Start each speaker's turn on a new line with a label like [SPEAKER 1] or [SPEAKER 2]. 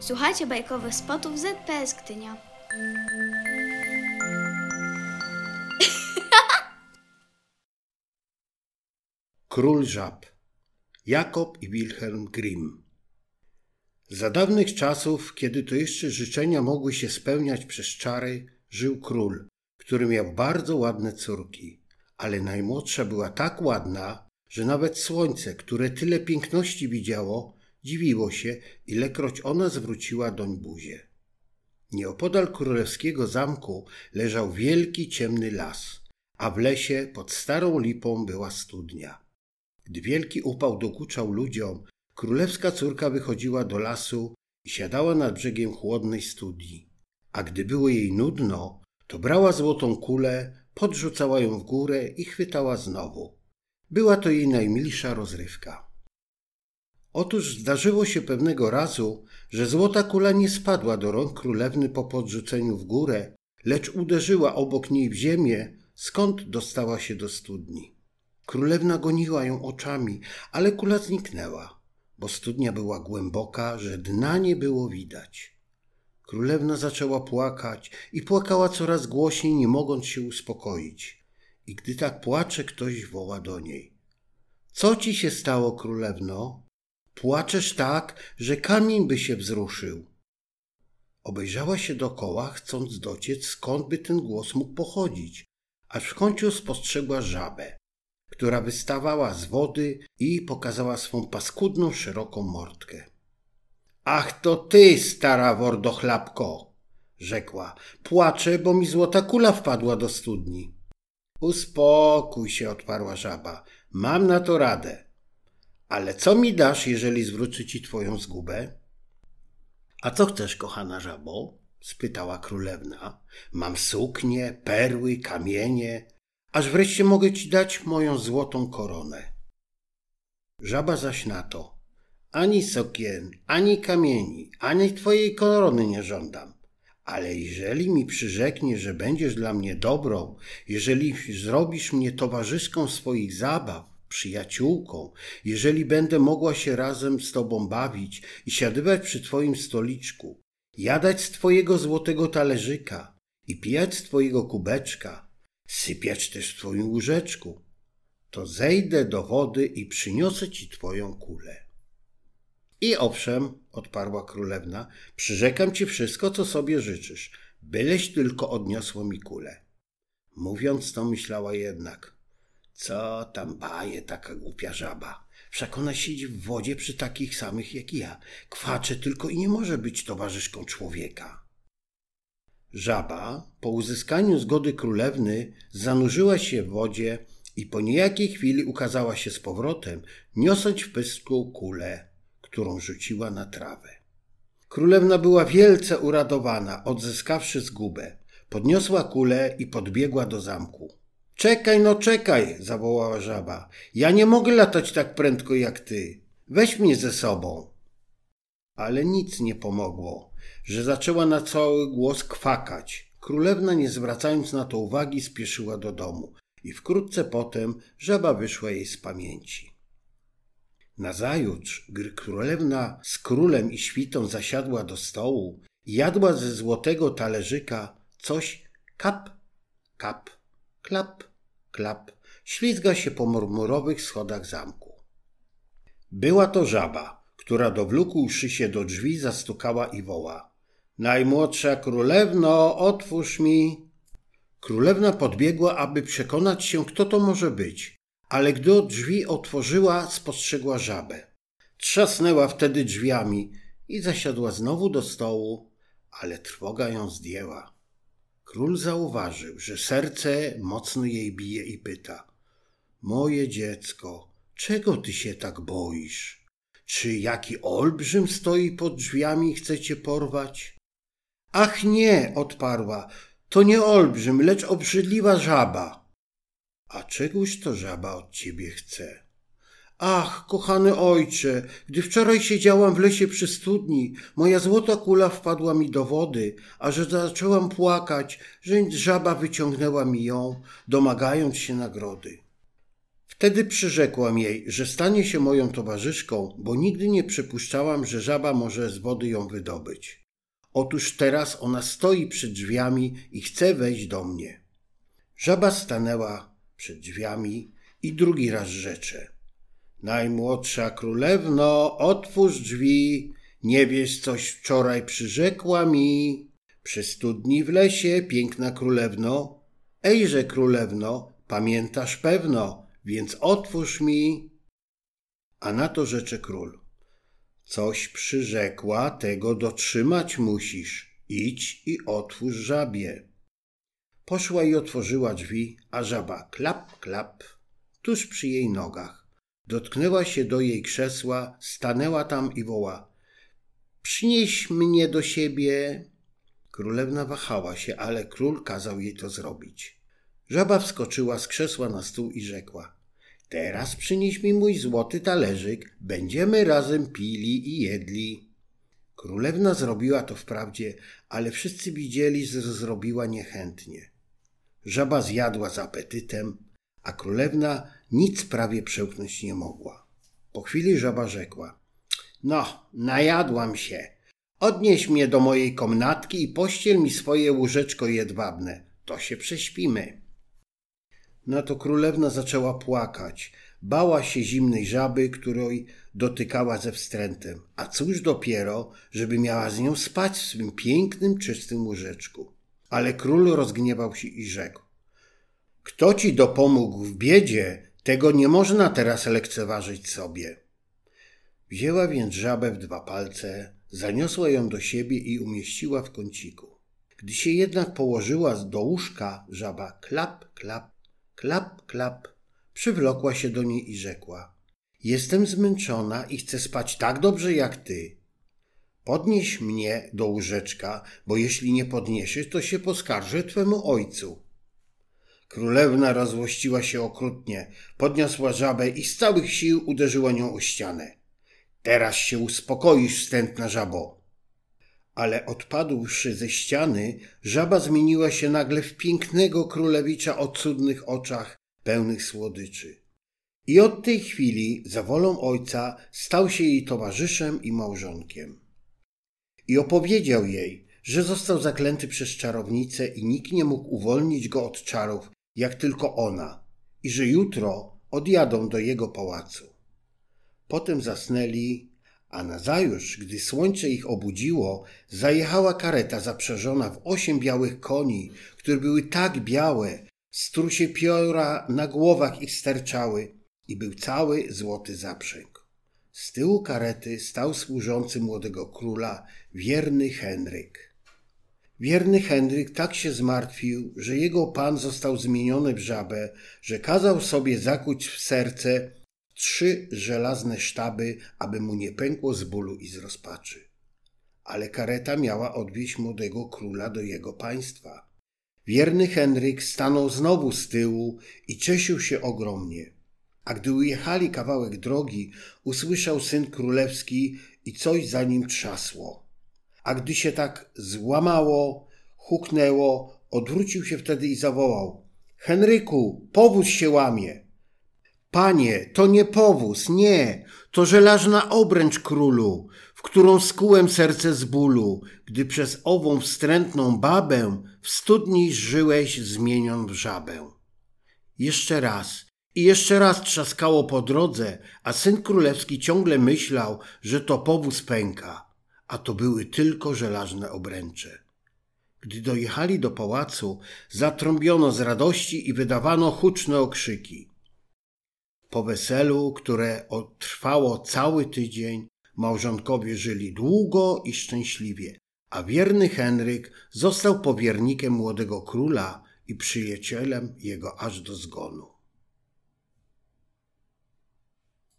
[SPEAKER 1] Słuchajcie bajkowych spotów ZPS Gdynia.
[SPEAKER 2] Król żab. Jakob i Wilhelm Grimm. Za dawnych czasów, kiedy to jeszcze życzenia mogły się spełniać przez czary, żył król, który miał bardzo ładne córki, ale najmłodsza była tak ładna, że nawet słońce, które tyle piękności widziało, dziwiło się, ilekroć ona zwróciła doń buzię. Nieopodal królewskiego zamku leżał wielki ciemny las, a w lesie pod starą lipą była studnia. Gdy wielki upał dokuczał ludziom, królewska córka wychodziła do lasu i siadała nad brzegiem chłodnej studni. A gdy było jej nudno, to brała złotą kulę, podrzucała ją w górę i chwytała znowu. Była to jej najmilsza rozrywka. Otóż zdarzyło się pewnego razu, że złota kula nie spadła do rąk królewny po podrzuceniu w górę, lecz uderzyła obok niej w ziemię, skąd dostała się do studni. Królewna goniła ją oczami, ale kula zniknęła, bo studnia była głęboka, że dna nie było widać. Królewna zaczęła płakać i płakała coraz głośniej, nie mogąc się uspokoić. I gdy tak płacze, ktoś woła do niej. Co ci się stało, królewno? Płaczesz tak, że kamień by się wzruszył. Obejrzała się dokoła, chcąc dociec, skąd by ten głos mógł pochodzić, aż w końcu spostrzegła żabę, która wystawała z wody i pokazała swą paskudną, szeroką mordkę. Ach, to ty, stara wordochlapko, rzekła. Płaczę, bo mi złota kula wpadła do studni. Uspokój się, odparła żaba. Mam na to radę. Ale co mi dasz, jeżeli zwrócę ci twoją zgubę? A co chcesz, kochana żabo? spytała królewna. Mam suknie, perły, kamienie, aż wreszcie mogę ci dać moją złotą koronę. Żaba zaś na to. Ani sokien, ani kamieni, ani twojej korony nie żądam. Ale jeżeli mi przyrzekniesz, że będziesz dla mnie dobrą, jeżeli zrobisz mnie towarzyszką swoich zabaw, przyjaciółką, jeżeli będę mogła się razem z tobą bawić i siadywać przy twoim stoliczku, jadać z twojego złotego talerzyka i pijać z twojego kubeczka, sypiać też w twoim łóżeczku, to zejdę do wody i przyniosę ci twoją kulę. I owszem, odparła królewna, przyrzekam ci wszystko, co sobie życzysz, byleś tylko odniosło mi kulę. Mówiąc to, myślała jednak – co tam baje taka głupia żaba? Wszak ona siedzi w wodzie przy takich samych jak ja. Kwacze tylko i nie może być towarzyszką człowieka. Żaba, po uzyskaniu zgody królewny, zanurzyła się w wodzie i po niejakiej chwili ukazała się z powrotem, niosąc w pysku kulę, którą rzuciła na trawę. Królewna była wielce uradowana, odzyskawszy zgubę. Podniosła kulę i podbiegła do zamku. Czekaj, no czekaj, zawołała żaba. Ja nie mogę latać tak prędko jak ty. Weź mnie ze sobą. Ale nic nie pomogło, że zaczęła na cały głos kwakać. Królewna, nie zwracając na to uwagi, spieszyła do domu i wkrótce potem żaba wyszła jej z pamięci. Nazajutrz, gdy królewna z królem i świtą zasiadła do stołu jadła ze złotego talerzyka coś kap, kap, klap, klap, ślizga się po murmurowych schodach zamku. Była to żaba, która dowlókłszy się do drzwi, zastukała i woła. Najmłodsza królewno, otwórz mi. Królewna podbiegła, aby przekonać się, kto to może być, ale gdy drzwi otworzyła, spostrzegła żabę. Trzasnęła wtedy drzwiami i zasiadła znowu do stołu, ale trwoga ją zdjęła. Król zauważył, że serce mocno jej bije i pyta: Moje dziecko, czego ty się tak boisz? Czy jaki olbrzym stoi pod drzwiami i chce cię porwać? Ach nie, odparła, to nie olbrzym, lecz obrzydliwa żaba. A czegoś to żaba od ciebie chce? Ach, kochany ojcze, gdy wczoraj siedziałam w lesie przy studni, moja złota kula wpadła mi do wody, a że zaczęłam płakać, że żaba wyciągnęła mi ją, domagając się nagrody. Wtedy przyrzekłam jej, że stanie się moją towarzyszką, bo nigdy nie przypuszczałam, że żaba może z wody ją wydobyć. Otóż teraz ona stoi przed drzwiami i chce wejść do mnie. Żaba stanęła przed drzwiami i drugi raz rzecze. Najmłodsza królewno, otwórz drzwi, nie wiesz, coś wczoraj przyrzekła mi. Przy studni w lesie, piękna królewno, ejże królewno, pamiętasz pewno, więc otwórz mi. A na to rzecze król. Coś przyrzekła, tego dotrzymać musisz. Idź i otwórz żabie. Poszła i otworzyła drzwi, a żaba klap, klap, tuż przy jej nogach. Dotknęła się do jej krzesła, stanęła tam i woła. Przynieś mnie do siebie. Królewna wahała się, ale król kazał jej to zrobić. Żaba wskoczyła z krzesła na stół i rzekła: Teraz przynieś mi mój złoty talerzyk, będziemy razem pili i jedli. Królewna zrobiła to wprawdzie, ale wszyscy widzieli, że zrobiła niechętnie. Żaba zjadła z apetytem, a królewna nic prawie przełknąć nie mogła. Po chwili żaba rzekła: No, najadłam się. Odnieś mnie do mojej komnatki i pościel mi swoje łóżeczko jedwabne. To się prześpimy. Na to królewna zaczęła płakać. Bała się zimnej żaby, której dotykała ze wstrętem. A cóż dopiero, żeby miała z nią spać w swym pięknym, czystym łóżeczku. Ale król rozgniewał się i rzekł: Kto ci dopomógł w biedzie, tego nie można teraz lekceważyć sobie. Wzięła więc żabę w dwa palce, zaniosła ją do siebie i umieściła w kąciku. Gdy się jednak położyła do łóżka, żaba klap, klap, klap, klap, przywlokła się do niej i rzekła: Jestem zmęczona i chcę spać tak dobrze jak ty. Podnieś mnie do łóżeczka, bo jeśli nie podniesiesz, to się poskarżę twemu ojcu. Królewna rozłościła się okrutnie, podniosła żabę i z całych sił uderzyła nią o ścianę. Teraz się uspokoisz, wstępna żabo. Ale odpadłszy ze ściany, żaba zmieniła się nagle w pięknego królewicza o cudnych oczach, pełnych słodyczy. I od tej chwili, za wolą ojca, stał się jej towarzyszem i małżonkiem. I opowiedział jej, że został zaklęty przez czarownicę i nikt nie mógł uwolnić go od czarów, jak tylko ona, i że jutro odjadą do jego pałacu. Potem zasnęli, a nazajutrz, gdy słońce ich obudziło, zajechała kareta zaprzężona w osiem białych koni, które były tak białe, strusie piora na głowach ich sterczały i był cały złoty zaprzęg. Z tyłu karety stał służący młodego króla, wierny Henryk. Wierny Henryk tak się zmartwił, że jego pan został zmieniony w żabę, że kazał sobie zakuć w serce trzy żelazne sztaby, aby mu nie pękło z bólu i z rozpaczy. Ale kareta miała odwieźć młodego króla do jego państwa. Wierny Henryk stanął znowu z tyłu i cieszył się ogromnie. A gdy ujechali kawałek drogi, usłyszał syn królewski i coś za nim trzasło. A gdy się tak złamało, huknęło, odwrócił się wtedy i zawołał: Henryku, powóz się łamie. Panie, to nie powóz, nie, to żelazna obręcz królu, w którą skułem serce z bólu, gdy przez ową wstrętną babę w studni żyłeś zmienion w żabę. Jeszcze raz. I jeszcze raz trzaskało po drodze, a syn królewski ciągle myślał, że to powóz pęka, a to były tylko żelazne obręcze. Gdy dojechali do pałacu, zatrąbiono z radości i wydawano huczne okrzyki. Po weselu, które trwało cały tydzień, małżonkowie żyli długo i szczęśliwie, a wierny Henryk został powiernikiem młodego króla i przyjacielem jego aż do zgonu.